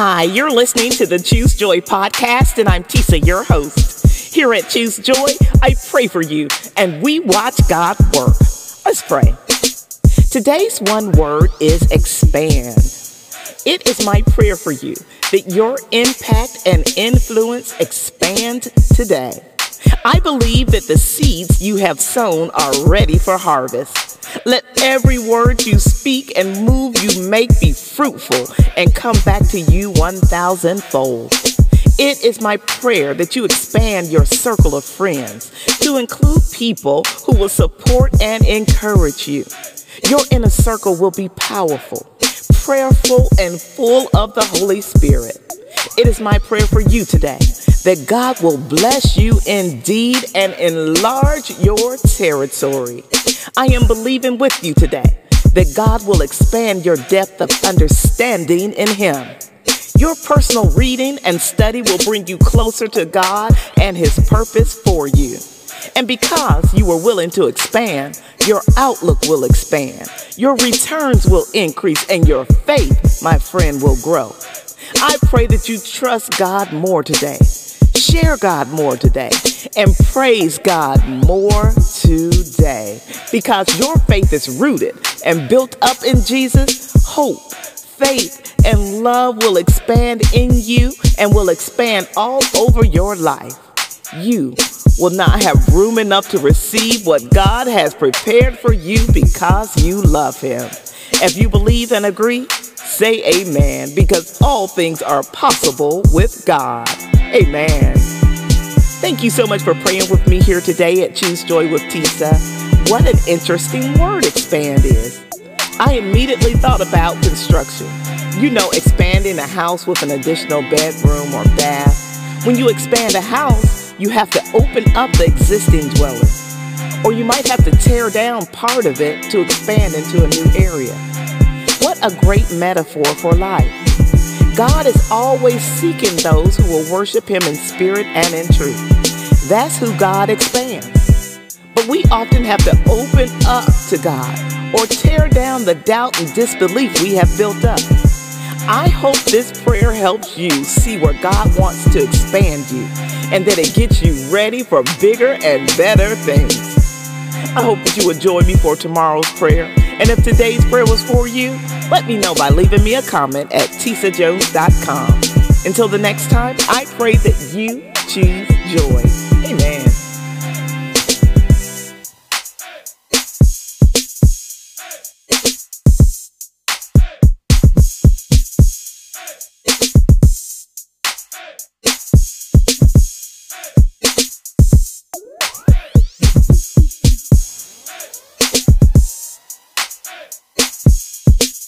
Hi, you're listening to the Choose Joy podcast, and I'm Tisa, your host. Here at Choose Joy, I pray for you, and we watch God work. Let's pray. Today's one word is expand. It is my prayer for you that your impact and influence expand today. I believe that the seeds you have sown are ready for harvest. Let every word you speak and move you make be fruitful and come back to you 1,000 fold. It is my prayer that you expand your circle of friends to include people who will support and encourage you. Your inner circle will be powerful, prayerful, and full of the Holy Spirit. It is my prayer for you today that God will bless you indeed and enlarge your territory. I am believing with you today that God will expand your depth of understanding in Him. Your personal reading and study will bring you closer to God and His purpose for you. And because you are willing to expand, your outlook will expand, your returns will increase, and your faith, my friend, will grow. I pray that you trust God more today Share God more today and praise God more today because your faith is rooted and built up in Jesus. Hope, faith, and love will expand in you and will expand all over your life. You will not have room enough to receive what God has prepared for you because you love Him. If you believe and agree, say amen because all things are possible with God. Amen. Thank you so much for praying with me here today at Choose Joy with Tisa. What an interesting word expand is. I immediately thought about construction. You know, expanding a house with an additional bedroom or bath. When you expand a house, you have to open up the existing dwelling. Or you might have to tear down part of it to expand into a new area. What a great metaphor for life. God is always seeking those who will worship Him in spirit and in truth. That's who God expands. But we often have to open up to God or tear down the doubt and disbelief we have built up. I hope this prayer helps you see where God wants to expand you and that it gets you ready for bigger and better things. I hope that you will join me for tomorrow's prayer. And if today's prayer was for you, let me know by leaving me a comment at tisajones.com. Until the next time, I pray that you choose joy. Amen.